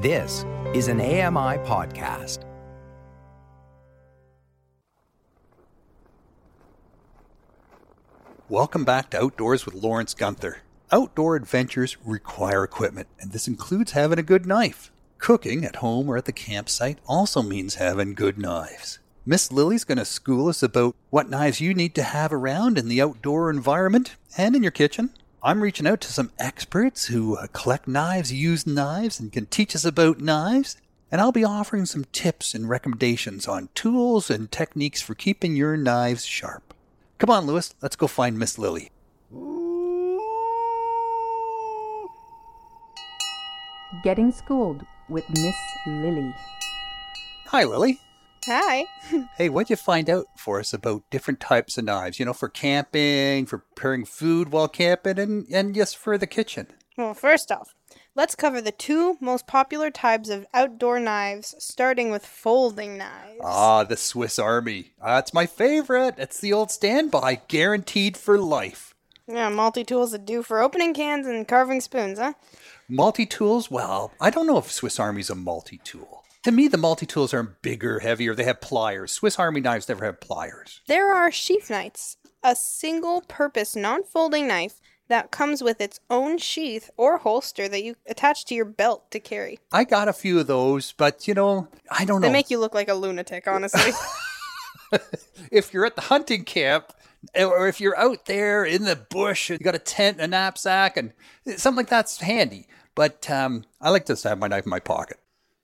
This is an AMI podcast. Welcome back to Outdoors with Lawrence Gunther. Outdoor adventures require equipment, and this includes having a good knife. Cooking at home or at the campsite also means having good knives. Miss Lily's going to school us about what knives you need to have around in the outdoor environment and in your kitchen. I'm reaching out to some experts who uh, collect knives, use knives, and can teach us about knives. And I'll be offering some tips and recommendations on tools and techniques for keeping your knives sharp. Come on, Lewis, let's go find Miss Lily. Getting Schooled with Miss Lily. Hi, Lily. Hi. Hey, what'd you find out for us about different types of knives? You know, for camping, for preparing food while camping, and, and just for the kitchen. Well, first off, let's cover the two most popular types of outdoor knives, starting with folding knives. Ah, the Swiss Army. That's my favorite. It's the old standby, guaranteed for life. Yeah, multi tools that do for opening cans and carving spoons, huh? Multi tools? Well, I don't know if Swiss Army's a multi tool. To me, the multi tools are bigger, heavier. They have pliers. Swiss Army knives never have pliers. There are sheath knives, a single purpose non folding knife that comes with its own sheath or holster that you attach to your belt to carry. I got a few of those, but you know, I don't know. They make you look like a lunatic, honestly. if you're at the hunting camp or if you're out there in the bush and you got a tent and a knapsack and something like that's handy. But um, I like to have my knife in my pocket.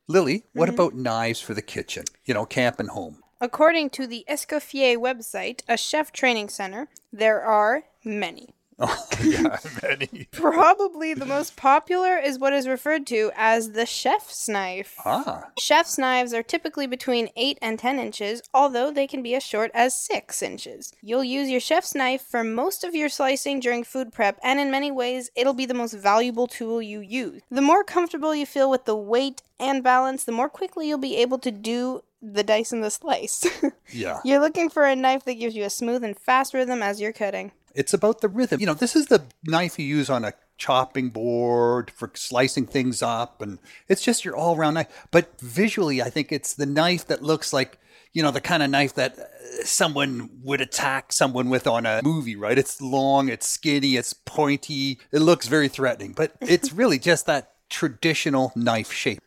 Lily, what about knives for the kitchen? You know, camp and home. According to the Escoffier website, a chef training center, there are many. Oh, yeah, many. Probably the most popular is what is referred to as the chef's knife. Ah, Chef's knives are typically between 8 and 10 inches, although they can be as short as 6 inches. You'll use your chef's knife for most of your slicing during food prep, and in many ways, it'll be the most valuable tool you use. The more comfortable you feel with the weight and balance, the more quickly you'll be able to do the dice and the slice. yeah. You're looking for a knife that gives you a smooth and fast rhythm as you're cutting. It's about the rhythm. You know, this is the knife you use on a chopping board for slicing things up, and it's just your all round knife. But visually, I think it's the knife that looks like, you know, the kind of knife that uh, someone would attack someone with on a movie, right? It's long, it's skinny, it's pointy, it looks very threatening, but it's really just that traditional knife shape.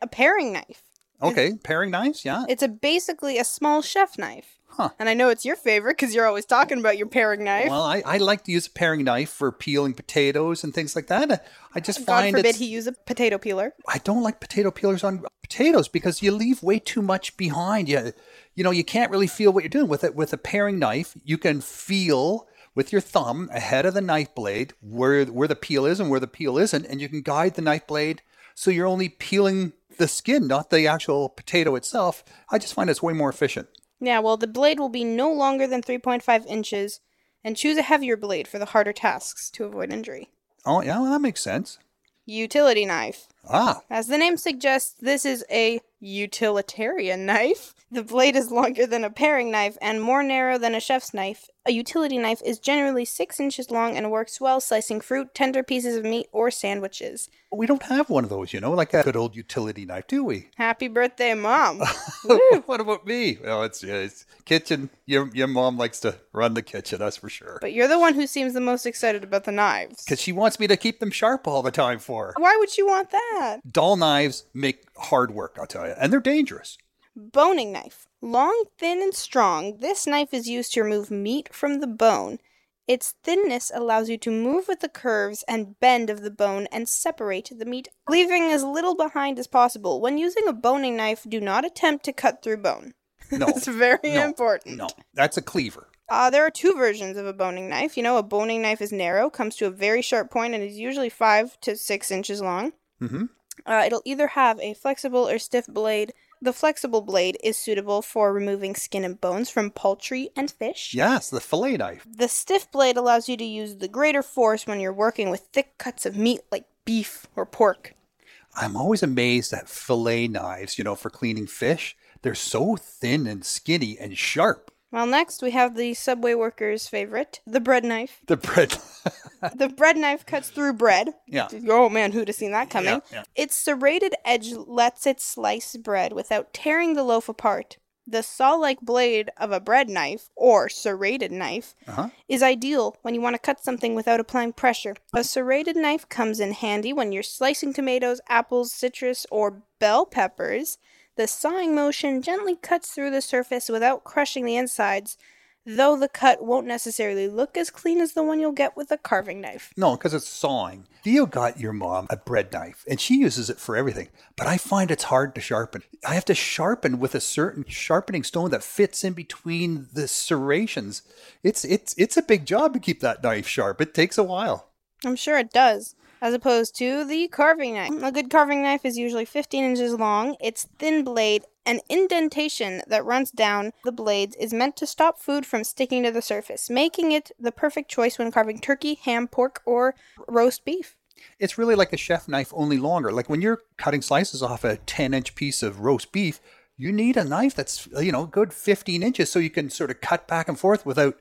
A paring knife. Okay, paring knives, yeah. It's a basically a small chef knife. Huh. And I know it's your favorite because you're always talking about your paring knife. Well, I, I like to use a paring knife for peeling potatoes and things like that. I just God find forbid it's, he use a potato peeler. I don't like potato peelers on potatoes because you leave way too much behind. You, you know, you can't really feel what you're doing with it. With a paring knife, you can feel with your thumb ahead of the knife blade where where the peel is and where the peel isn't, and you can guide the knife blade so you're only peeling the skin, not the actual potato itself. I just find it's way more efficient. Yeah, well, the blade will be no longer than 3.5 inches, and choose a heavier blade for the harder tasks to avoid injury. Oh yeah, well that makes sense. Utility knife. Ah, As the name suggests, this is a utilitarian knife. The blade is longer than a paring knife and more narrow than a chef's knife. A utility knife is generally 6 inches long and works well slicing fruit, tender pieces of meat, or sandwiches. we don't have one of those, you know, like that good old utility knife, do we? Happy birthday, Mom! what about me? Well, it's, yeah, it's kitchen. Your your mom likes to run the kitchen, that's for sure. but you're the one who seems the most excited about the knives. Because she wants me to keep them sharp all the time for her. Why would you want that? Dull knives make hard work, I'll tell you, and they're dangerous. Boning knife. Long, thin, and strong, this knife is used to remove meat from the bone. Its thinness allows you to move with the curves and bend of the bone and separate the meat, leaving as little behind as possible. When using a boning knife, do not attempt to cut through bone. No, It's very no, important. No, that's a cleaver. Uh, there are two versions of a boning knife. You know, a boning knife is narrow, comes to a very sharp point, and is usually five to six inches long. Mm-hmm. Uh, it'll either have a flexible or stiff blade. The flexible blade is suitable for removing skin and bones from poultry and fish. Yes, the fillet knife. The stiff blade allows you to use the greater force when you're working with thick cuts of meat like beef or pork. I'm always amazed at fillet knives, you know, for cleaning fish. They're so thin and skinny and sharp. Well, next we have the Subway workers' favorite, the bread knife. The bread. the bread knife cuts through bread. yeah. Oh man, who'd have seen that coming? Yeah, yeah. Its serrated edge lets it slice bread without tearing the loaf apart. The saw like blade of a bread knife, or serrated knife, Uh-huh. is ideal when you want to cut something without applying pressure. A serrated knife comes in handy when you're slicing tomatoes, apples, citrus, or bell peppers. The sawing motion gently cuts through the surface without crushing the insides, though the cut won't necessarily look as clean as the one you'll get with a carving knife. No, because it's sawing. Theo got your mom a bread knife, and she uses it for everything. But I find it's hard to sharpen. I have to sharpen with a certain sharpening stone that fits in between the serrations. It's it's it's a big job to keep that knife sharp. It takes a while. I'm sure it does. As opposed to the carving knife. A good carving knife is usually 15 inches long. Its thin blade and indentation that runs down the blades is meant to stop food from sticking to the surface, making it the perfect choice when carving turkey, ham, pork, or roast beef. It's really like a chef knife, only longer. Like when you're cutting slices off a 10 inch piece of roast beef, you need a knife that's, you know, a good 15 inches so you can sort of cut back and forth without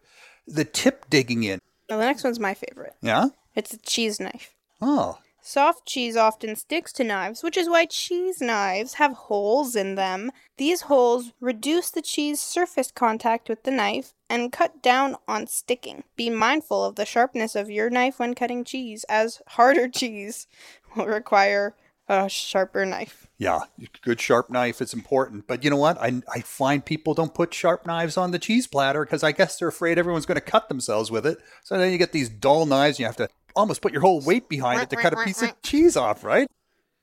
the tip digging in. Now, the next one's my favorite. Yeah? It's a cheese knife. Oh, Soft cheese often sticks to knives, which is why cheese knives have holes in them. These holes reduce the cheese surface contact with the knife and cut down on sticking. Be mindful of the sharpness of your knife when cutting cheese, as harder cheese will require a sharper knife. yeah. Good sharp knife is important. But you know what? I, I find people don't put sharp knives on the cheese platter because I guess they're afraid everyone's going to cut themselves with it. So then you get these dull knives and you have to almost put your whole weight behind it to cut a piece of cheese off, right?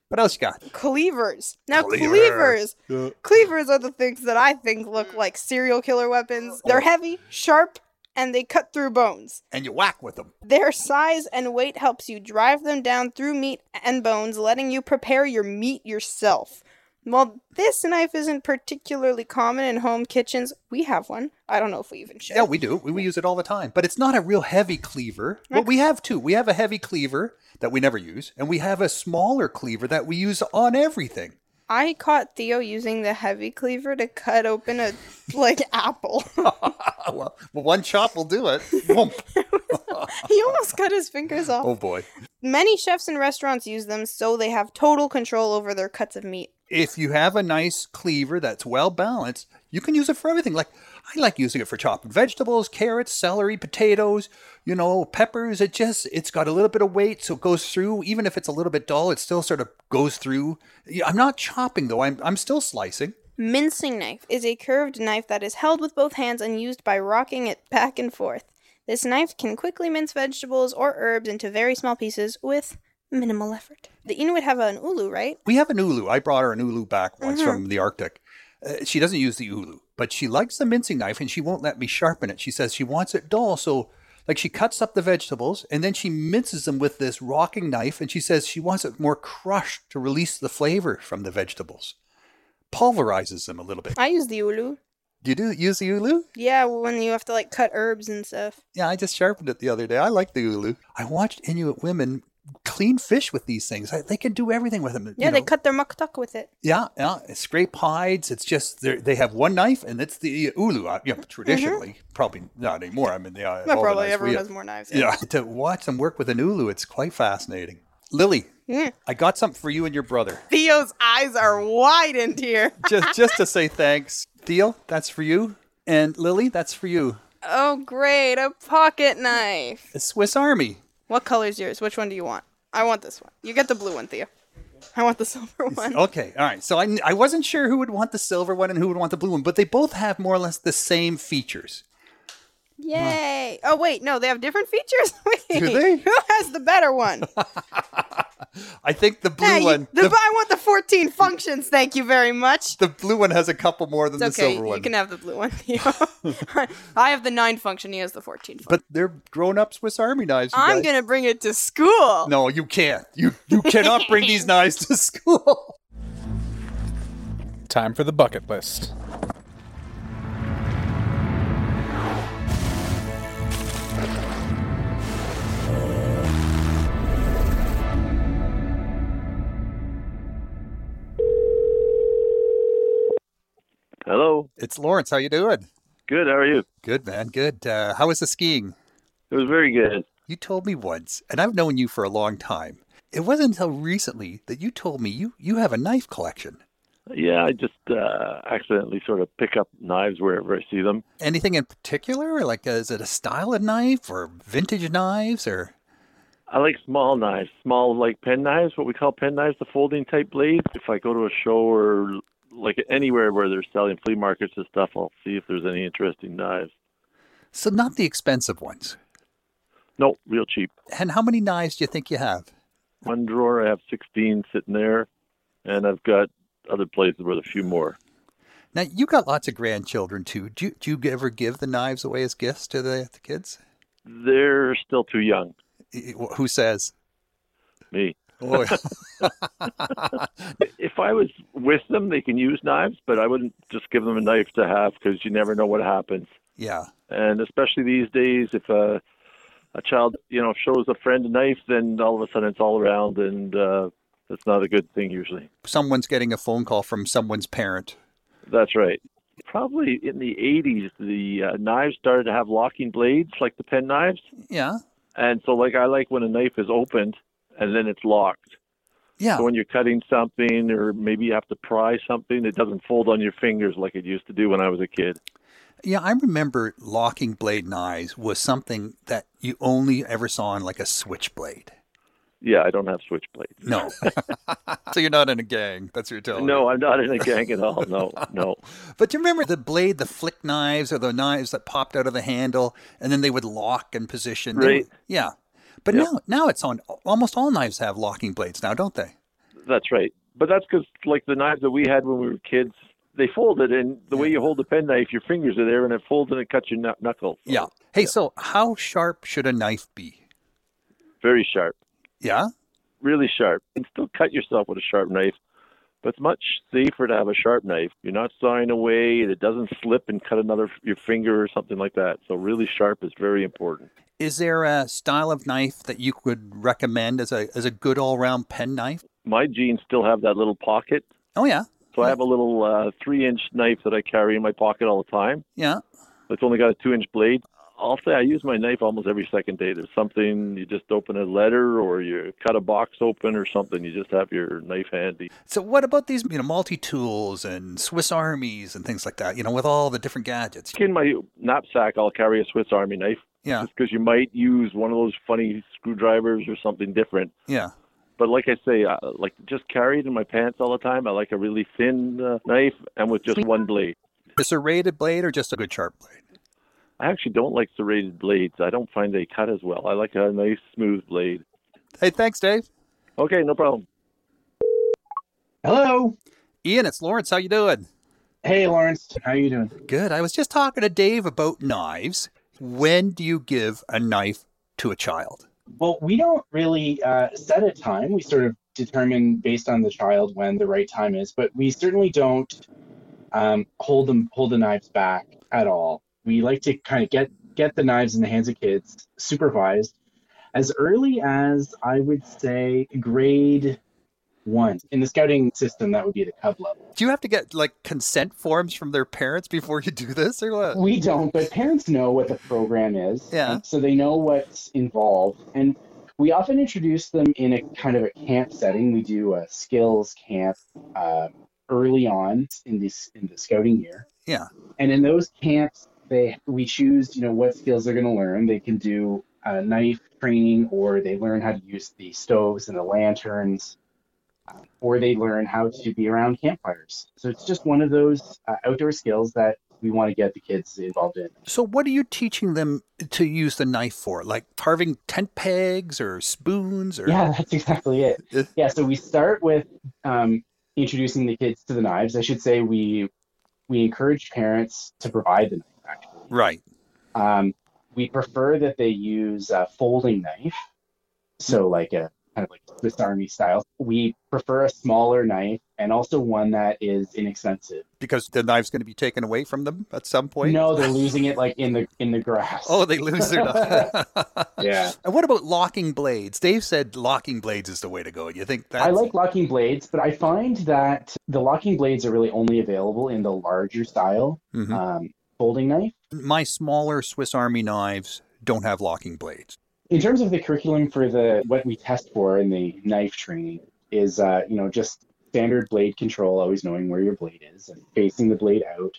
What else you got? Cleavers. Now, Cleaver. cleavers. Yeah. Cleavers are the things that I think look mm. like serial killer weapons. Oh. They're heavy, sharp, and they cut through bones. And you whack with them. Their size and weight helps you drive them down through meat and bones, letting you prepare your meat yourself. While this knife isn't particularly common in home kitchens, we have one. I don't know if we even should. Yeah, we do. We, we use it all the time. But it's not a real heavy cleaver. Well, we have two. We have a heavy cleaver that we never use, and we have a smaller cleaver that we use on everything. I caught Theo using the heavy cleaver to cut open a like apple. well, one chop will do it. He almost cut his fingers off. oh boy. Many chefs and restaurants use them so they have total control over their cuts of meat. If you have a nice cleaver that's well balanced, you can use it for everything. Like I like using it for chopping vegetables, carrots, celery, potatoes, you know, peppers. It just it's got a little bit of weight, so it goes through. Even if it's a little bit dull, it still sort of goes through. I'm not chopping though. I'm I'm still slicing. Mincing knife is a curved knife that is held with both hands and used by rocking it back and forth. This knife can quickly mince vegetables or herbs into very small pieces with minimal effort. The Inuit have an ulu, right? We have an ulu. I brought her an ulu back once from the Arctic. Uh, she doesn't use the ulu, but she likes the mincing knife and she won't let me sharpen it. She says she wants it dull. So, like, she cuts up the vegetables and then she minces them with this rocking knife. And she says she wants it more crushed to release the flavor from the vegetables. Pulverizes them a little bit. I use the ulu. Do you do use the ulu? Yeah, when you have to like cut herbs and stuff. Yeah, I just sharpened it the other day. I like the ulu. I watched Inuit women clean fish with these things. They can do everything with them. Yeah, you they cut their muktuk with it. Yeah, yeah. Scrape hides. It's just they're- have one knife, and it's the ulu. Uh, yeah, traditionally, probably not anymore. I mean, they uh, Mm-hmm. Well, probably everyone wheel. has more knives. Yeah, to watch them work with an ulu, it's quite fascinating. Lily, Yeah. I got something for you and your brother. Theo's eyes are widened here. Just just to say thanks. Theo, that's for you, and Lily, that's for you. Oh, great. A pocket knife. The Swiss Army. What color's yours? Which one do you want? I want this one. You get the blue one, Theo. I want the silver one. Okay, all right. So I, I wasn't sure who would want the silver one and who would want the blue one, but they both have more or less the same features. Yay! Oh wait, no, they have different features. Wait, Do they? Who has the better one? I think the blue Hey, you- one. the, The, I want the 14 functions. Thank you very much. the blue one has a couple more than It's the okay, silver one. you can have the blue one. I have the nine function. He has the 14 function. But they're grown-up Swiss Army knives. you I'm gonna bring it to school. No, you can't. You you cannot bring these knives to school. Time for the bucket list. Hello. It's Lawrence. How you doing? Good. How are you? Good, man. Good. Uh, how was the skiing? It was very good. You told me once, and I've known you for a long time. It wasn't until recently that you told me you, you have a knife collection. Yeah, I just uh, accidentally sort of pick up knives wherever I see them. Anything in particular? Like, uh, is it a style of knife or vintage knives or? I like small knives, small like pen knives, what we call pen knives, the folding type blades. If I go to a show or like anywhere where they're selling flea markets and stuff, I'll see if there's any interesting knives. So, not the expensive ones. No, real cheap. And how many knives do you think you have? One drawer, I have 16 sitting there, and I've got other places with a few more. Now, you got lots of grandchildren too. Do you, do you ever give the knives away as gifts to the, the kids? They're still too young. Who says? Me. Oh, if I was with them, they can use knives, but I wouldn't just give them a knife to have because you never know what happens. yeah. And especially these days, if a a child, you know, shows a friend a knife, then all of a sudden it's all around, and uh, that's not a good thing usually. Someone's getting a phone call from someone's parent. That's right. Probably in the 80s, the uh, knives started to have locking blades, like the pen knives. Yeah. And so, like, I like when a knife is opened and then it's locked. Yeah. So when you're cutting something, or maybe you have to pry something, it doesn't fold on your fingers like it used to do when I was a kid. Yeah, I remember locking blade knives was something that you only ever saw on like a switchblade. Yeah, I don't have switchblades. No. so you're not in a gang. That's what you're telling me. No, I'm not in a gang at all. No, no. But do you remember the blade, the flick knives, or the knives that popped out of the handle, and then they would lock and position? Right. were- yeah. But Yep. now, now it's on. Almost all knives have locking blades now, don't they? That's right. But that's because, like, the knives that we had when we were kids, they folded, and the way you hold the pen knife, your fingers are there, and it folds and it cuts your knuck- knuckles. So, Yeah. Hey, so how sharp should a knife be? Very sharp. Yeah. Really sharp. You can still cut yourself with a sharp knife, but it's much safer to have a sharp knife. You're not sawing away, it doesn't slip and cut another your finger or something like that. So, really sharp is very important. Is there a style of knife that you could recommend as a as a good all round pen knife? My jeans still have that little pocket. Oh yeah. So I have a little uh, three inch knife that I carry in my pocket all the time. Yeah. It's only got a two inch blade. I'll say I use my knife almost every second day. There's something you just open a letter or you cut a box open or something. You just have your knife handy. So what about these, you know, multi tools and Swiss armies and things like that? You know, with all the different gadgets. In my knapsack, I'll carry a Swiss Army knife Yeah. just because you might use one of those funny screwdrivers or something different. Yeah. But like I say, I like just carry it in my pants all the time. I like a really thin uh, knife and with just one blade. A serrated blade or just a good sharp blade? I actually don't like serrated blades. I don't find they cut as well. I like a nice smooth blade. Hey, thanks, Dave. Okay, no problem. Hello. Ian, it's Lawrence. How you doing? Hey, Lawrence. How you doing? Good. I was just talking to Dave about knives. When do you give a knife to a child? Well, we don't really uh, set a time. We sort of determine based on the child when the right time is, but we certainly don't um, hold them hold the knives back at all. We like to kind of get get the knives in the hands of kids, supervised, as early as I would say grade one in the scouting system. That would be the cub level. Do you have to get like consent forms from their parents before you do this or what? We don't, but parents know what the program is. Yeah. So they know what's involved. And we often introduce them in a kind of a camp setting. We do a skills camp um, early on in this in the scouting year. Yeah. And in those camps, they we choose, you know, what skills they're going to learn. They can do uh, knife training, or they learn how to use the stoves and the lanterns, uh, or they learn how to be around campfires. So it's just one of those uh, outdoor skills that we want to get the kids involved in. So, what are you teaching them to use the knife for? Like carving tent pegs or spoons or? Yeah, that's exactly it. Uh, Yeah, so we start with um, introducing the kids to the knives. I should say we we encourage parents to provide the knife. Actually, Right. um, we prefer that they use a folding knife, so like a kind of like Swiss Army style. We prefer a smaller knife and also one that is inexpensive. Because the knife's going to be taken away from them at some point. No, they're losing it like in the in the grass. Oh, they lose their knife. yeah. And what about locking blades? Dave said locking blades is the way to go. Do you think that's I like locking blades, but I find that the locking blades are really only available in the larger style. Mhm. Um, folding knife. My smaller Swiss Army knives don't have locking blades. In terms of the curriculum for the what we test for in the knife training is, uh, you know, just standard blade control, always knowing where your blade is and facing the blade out.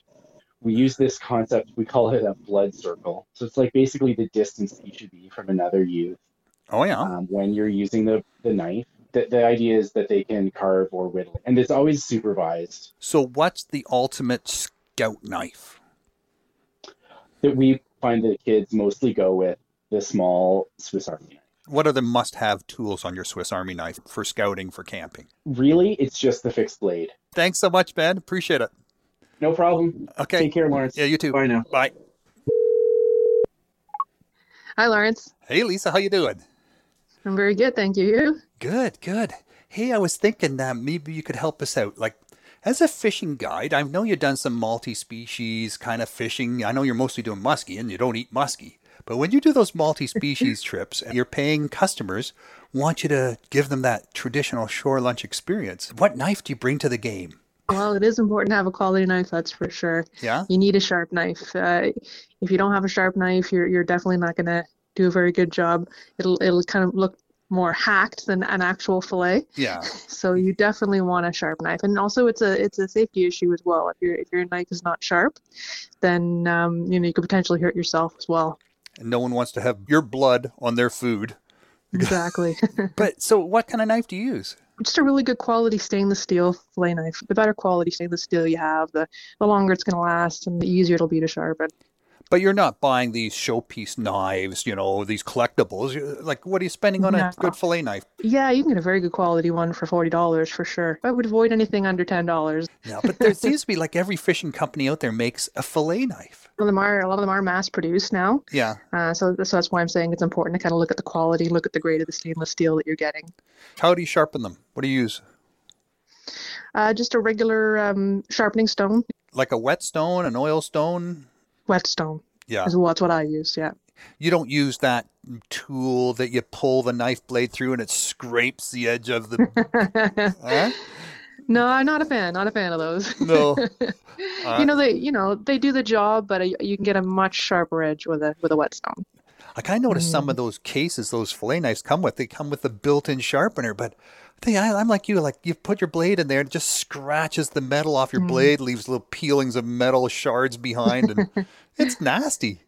We use this concept, we call it a blood circle. So it's like basically the distance that you should be from another youth Oh, yeah. um, when you're using the, the knife. The, the idea is that they can carve or whittle, and it's always supervised. So, what's the ultimate scout knife? That we find that kids mostly go with the small Swiss Army knife. What are the must have tools on your Swiss Army knife for scouting, for camping? Really, it's just the fixed blade. Thanks so much, Ben. Appreciate it. No problem. Okay. Take care, Lawrence. Yeah, you too. Bye now. Bye. Hi, Lawrence. Hey, Lisa, how you doing? I'm very good, thank you. You? Good, good. Hey, I was thinking that maybe you could help us out. Like, as a fishing guide, I know you've done some multi-species kind of fishing. I know you're mostly doing muskie, and you don't eat muskie. But when you do those multi-species trips, and you're paying customers want you to give them that traditional shore lunch experience. What knife do you bring to the game? Well, it is important to have a quality knife, that's for sure. Yeah. You need a sharp knife. Uh, if you don't have a sharp knife, you're you're definitely not going to do a very good job. It'll it'll kind of look more hacked than an actual fillet. Yeah. So you definitely want a sharp knife, and also it's a it's a safety issue as well. If your if your knife is not sharp, then um, you know you could potentially hurt yourself as well. And no one wants to have your blood on their food. Exactly. But so, what kind of knife do you use? just a really good quality stainless steel fillet knife. The better quality stainless steel you have, the, the longer it's going to last and the easier it'll be to sharpen. But you're not buying these showpiece knives, you know, these collectibles. You're- Like, what are you spending on a good fillet knife? Yeah, you can get a very good quality one for $40 for sure. I would avoid anything under $10. Yeah, but there seems to be like every fishing company out there makes a fillet knife. A lot of them are, a lot of them are mass produced now. Yeah. Uh, so, so that's why I'm saying it's important to kind of look at the quality, look at the grade of the stainless steel that you're getting. How do you sharpen them? What do you use? Uh, just a regular um, sharpening stone, Like a whetstone, an oil stone? Whetstone Yeah. is what's what I use. Yeah. You don't use that tool that you pull the knife blade through and it scrapes the edge of the. Huh? no, I'm not a fan. Not a fan of those. No. Uh, you know they, you know they do the job, but uh, you can get a much sharper edge with a with a whetstone. Like of noticed some of those cases those fillet knives come with, they come with a built-in sharpener, but I think I, I'm like you, like you put your blade in there, and it just scratches the metal off your blade, leaves little peelings of metal shards behind, and it's nasty.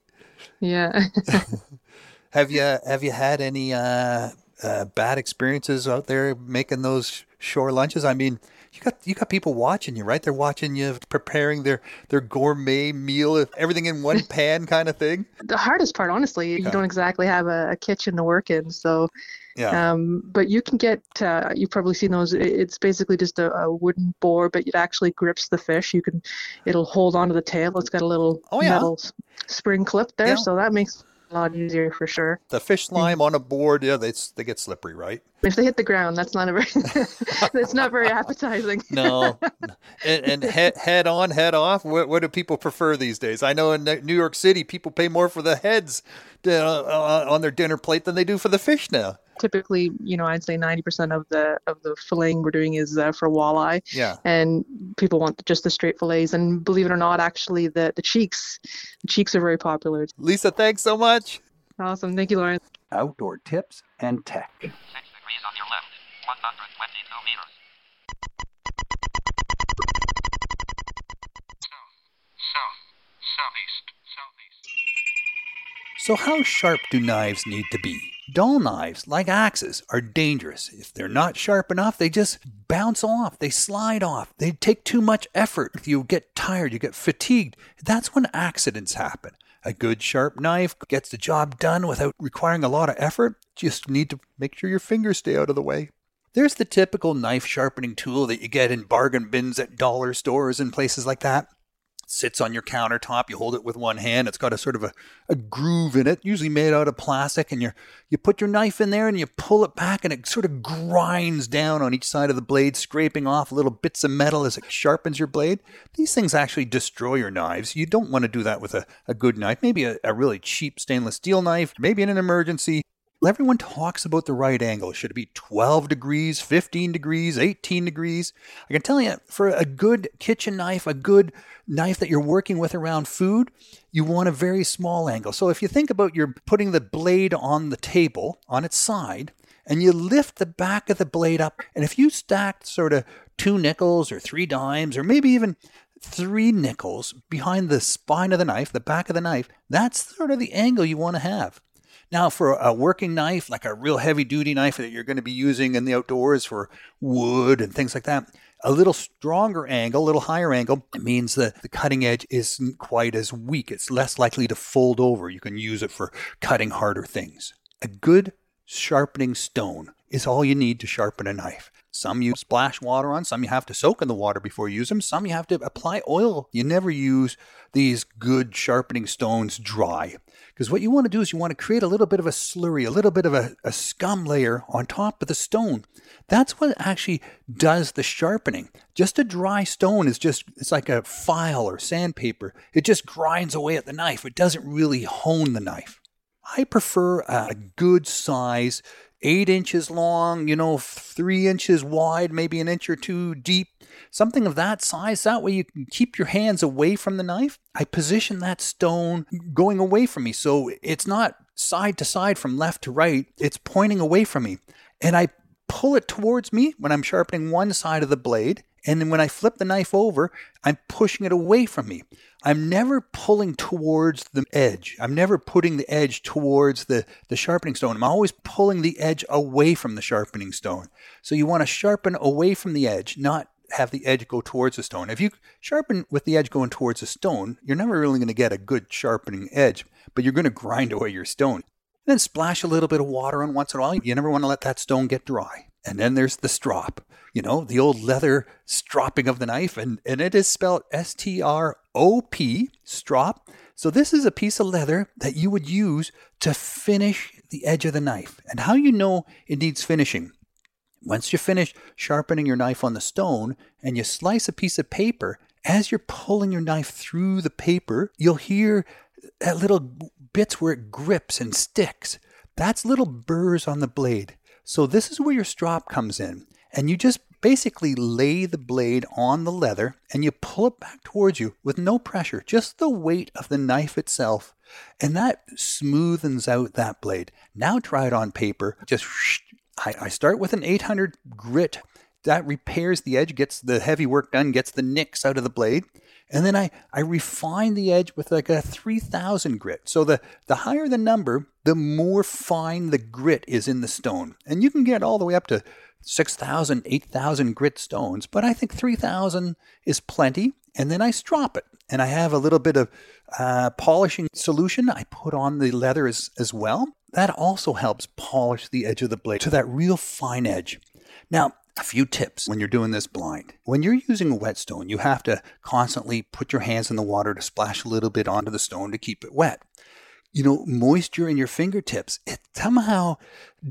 Yeah. Have you have you had any uh, uh, bad experiences out there making those shore lunches? I mean, you got you got people watching you, right? They're watching you preparing their their gourmet meal, everything in one pan, kind of thing. the hardest part, honestly, you don't exactly have a, a kitchen to work in, so. Yeah. Um, but you can get, uh, you've probably seen those. It's basically just a, a wooden board, but it actually grips the fish. You can, it'll hold onto the tail. It's got a little Oh, yeah. metal spring clip there, Yeah. so that makes a lot easier for sure. the fish hmm. slime on a board, yeah, they they get slippery, right? If they hit the ground, that's not a very, that's not very appetizing. No, and, and head head on, head off. What, what do people prefer these days? I know in New York City, people pay more for the heads uh, uh, on their dinner plate than they do for the fish now. Typically, you know, I'd say 90% of the of the filleting we're doing is uh, for walleye. Yeah. and people want just the straight fillets. And believe it or not, actually, the the cheeks, the cheeks are very popular. Lisa, thanks so much. Awesome, thank you, Lauren. Outdoor tips and tech. Six degrees on your left, 122 meters. South, southeast, southeast. So, how sharp do knives need to be? Dull knives, like axes, are dangerous. If they're not sharp enough, they just bounce off, they slide off, they take too much effort. You get tired, you get fatigued. That's when accidents happen. A good sharp knife gets the job done without requiring a lot of effort. Just need to make sure your fingers stay out of the way. There's the typical knife sharpening tool that you get in bargain bins at dollar stores and places like that sits on your countertop. You hold it with one hand. It's got a sort of a, a groove in it, usually made out of plastic. And you you put your knife in there and you pull it back, and it sort of grinds down on each side of the blade, scraping off little bits of metal as it sharpens your blade. These things actually destroy your knives. You don't want to do that with a, a good knife. Maybe a, a really cheap stainless steel knife. Maybe in an emergency. Everyone talks about the right angle. Should it be 12 degrees, 15 degrees, 18 degrees? I can tell you, for a good kitchen knife, a good knife that you're working with around food, you want a very small angle. So if you think about you're putting the blade on the table on its side, and you lift the back of the blade up, and if you stacked sort of two nickels or three dimes, or maybe even three nickels behind the spine of the knife, the back of the knife, that's sort of the angle you want to have. Now, for a working knife, like a real heavy duty knife that you're going to be using in the outdoors for wood and things like that, a little stronger angle, a little higher angle, means that the cutting edge isn't quite as weak. It's less likely to fold over. You can use it for cutting harder things. A good sharpening stone is all you need to sharpen a knife. Some you splash water on, some you have to soak in the water before you use them, some you have to apply oil. You never use these good sharpening stones dry. Because what you want to do is you want to create a little bit of a slurry, a little bit of a, a scum layer on top of the stone. That's what actually does the sharpening. Just a dry stone is just, it's like a file or sandpaper. It just grinds away at the knife. It doesn't really hone the knife. I prefer a good size, eight inches long, you know, three inches wide, maybe an inch or two deep, something of that size. That way you can keep your hands away from the knife. I position that stone going away from me. So it's not side to side from left to right, it's pointing away from me. And I pull it towards me when I'm sharpening one side of the blade. And then when I flip the knife over, I'm pushing it away from me. I'm never pulling towards the edge. I'm never putting the edge towards the, the sharpening stone. I'm always pulling the edge away from the sharpening stone. So you want to sharpen away from the edge, not have the edge go towards the stone. If you sharpen with the edge going towards the stone, you're never really going to get a good sharpening edge, but you're going to grind away your stone. And then splash a little bit of water on once in a while. You never want to let that stone get dry. And then there's the strop, you know, the old leather stropping of the knife, and, and it is spelled S T R O P, strop. So this is a piece of leather that you would use to finish the edge of the knife. And how you know it needs finishing? Once you finish sharpening your knife on the stone and you slice a piece of paper, as you're pulling your knife through the paper, you'll hear that little bits where it grips and sticks. That's little burrs on the blade. So this is where your strop comes in. And you just basically lay the blade on the leather and you pull it back towards you with no pressure, just the weight of the knife itself. And that smoothens out that blade. Now try it on paper. Just I, I start with an 800 grit. That repairs the edge, gets the heavy work done, gets the nicks out of the blade. And then I, I refine the edge with like a 3000 grit. So the, the higher the number, the more fine the grit is in the stone. And you can get all the way up to 6,000, 8,000 grit stones, but I think 3,000 is plenty. And then I strop it. And I have a little bit of uh, polishing solution I put on the leather as, as well. That also helps polish the edge of the blade to that real fine edge. Now, a few tips when you're doing this blind. When you're using a whetstone, you have to constantly put your hands in the water to splash a little bit onto the stone to keep it wet. You know, moisture in your fingertips, it somehow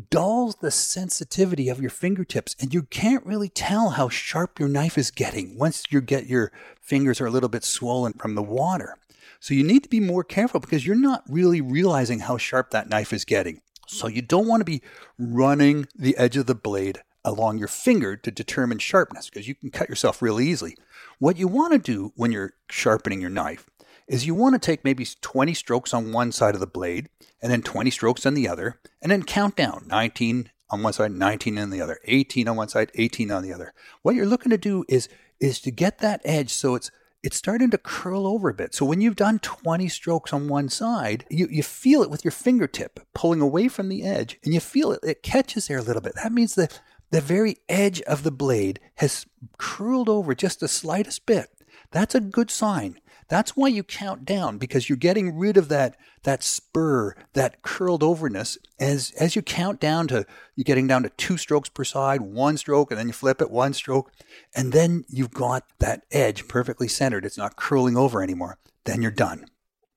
dulls the sensitivity of your fingertips, and you can't really tell how sharp your knife is getting once you get your fingers are a little bit swollen from the water. So you need to be more careful because you're not really realizing how sharp that knife is getting. So you don't want to be running the edge of the blade along your finger to determine sharpness because you can cut yourself real easily. What you want to do when you're sharpening your knife is you want to take maybe 20 strokes on one side of the blade and then 20 strokes on the other and then count down 19 on one side, 19 on the other, 18 on one side, 18 on the other. What you're looking to do is is to get that edge so it's it's starting to curl over a bit. So when you've done 20 strokes on one side, you, you feel it with your fingertip pulling away from the edge and you feel it, it catches there a little bit. That means that the very edge of the blade has curled over just the slightest bit. That's a good sign. That's why you count down because you're getting rid of that that spur, that curled overness. As as you count down to you're getting down to two strokes per side, one stroke, and then you flip it, one stroke, and then you've got that edge perfectly centered. It's not curling over anymore. Then you're done.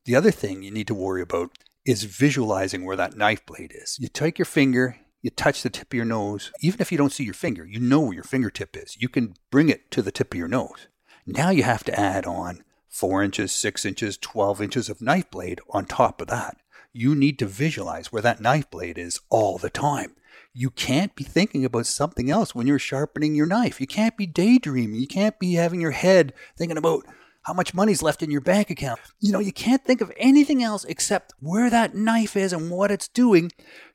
The other thing you need to worry about is visualizing where that knife blade is. You take your finger, you touch the tip of your nose. Even if you don't see your finger, you know where your fingertip is. You can bring it to the tip of your nose. Now you have to add on four inches, six inches, 12 inches of knife blade on top of that. you need to visualize where that knife blade is all the time. You can't be thinking about something else when you're sharpening your knife. You can't be daydreaming. You can't be having your head thinking about how much money's left in your bank account. You know, you can't think of anything else except where that knife is and what it's doing.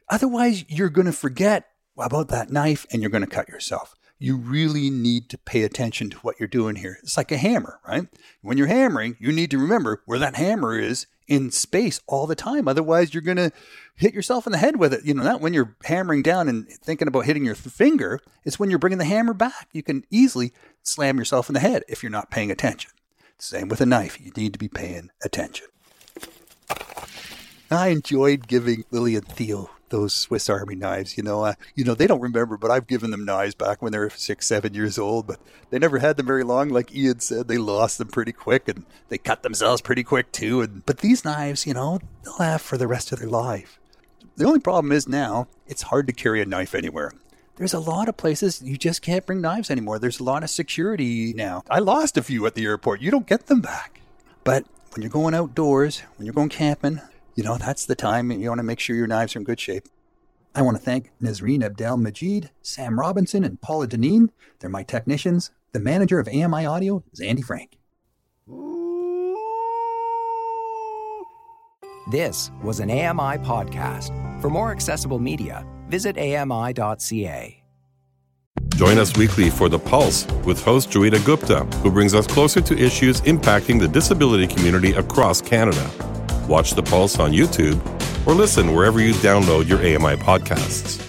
Otherwise, you're going to forget about that knife and you're going to cut yourself. You really need to pay attention to what you're doing here. It's like a hammer, right? When you're hammering, you need to remember where that hammer is in space all the time. Otherwise, you're going to hit yourself in the head with it. You know, not when you're hammering down and thinking about hitting your finger, it's when you're bringing the hammer back. You can easily slam yourself in the head if you're not paying attention. Same with a knife. You need to be paying attention. I enjoyed giving Lily and Theo those Swiss Army knives. You know, uh, you know they don't remember, but I've given them knives back when they were six, seven years old. But they never had them very long. Like Ian said, they lost them pretty quick, and they cut themselves pretty quick too. And but these knives, you know, they'll have for the rest of their life. The only problem is now it's hard to carry a knife anywhere. There's a lot of places you just can't bring knives anymore. There's a lot of security now. I lost a few at the airport. You don't get them back. But when you're going outdoors, when you're going camping, you know, that's the time you want to make sure your knives are in good shape. I want to thank Nazreen Abdel Majid, Sam Robinson, and Paula Deneen. They're my technicians. The manager of AMI Audio is Andy Frank. This was an AMI podcast. For more accessible media, visit ami.ca. Join us weekly for The Pulse with host Joeita Gupta, who brings us closer to issues impacting the disability community across Canada. Watch The Pulse on YouTube or listen wherever you download your AMI podcasts.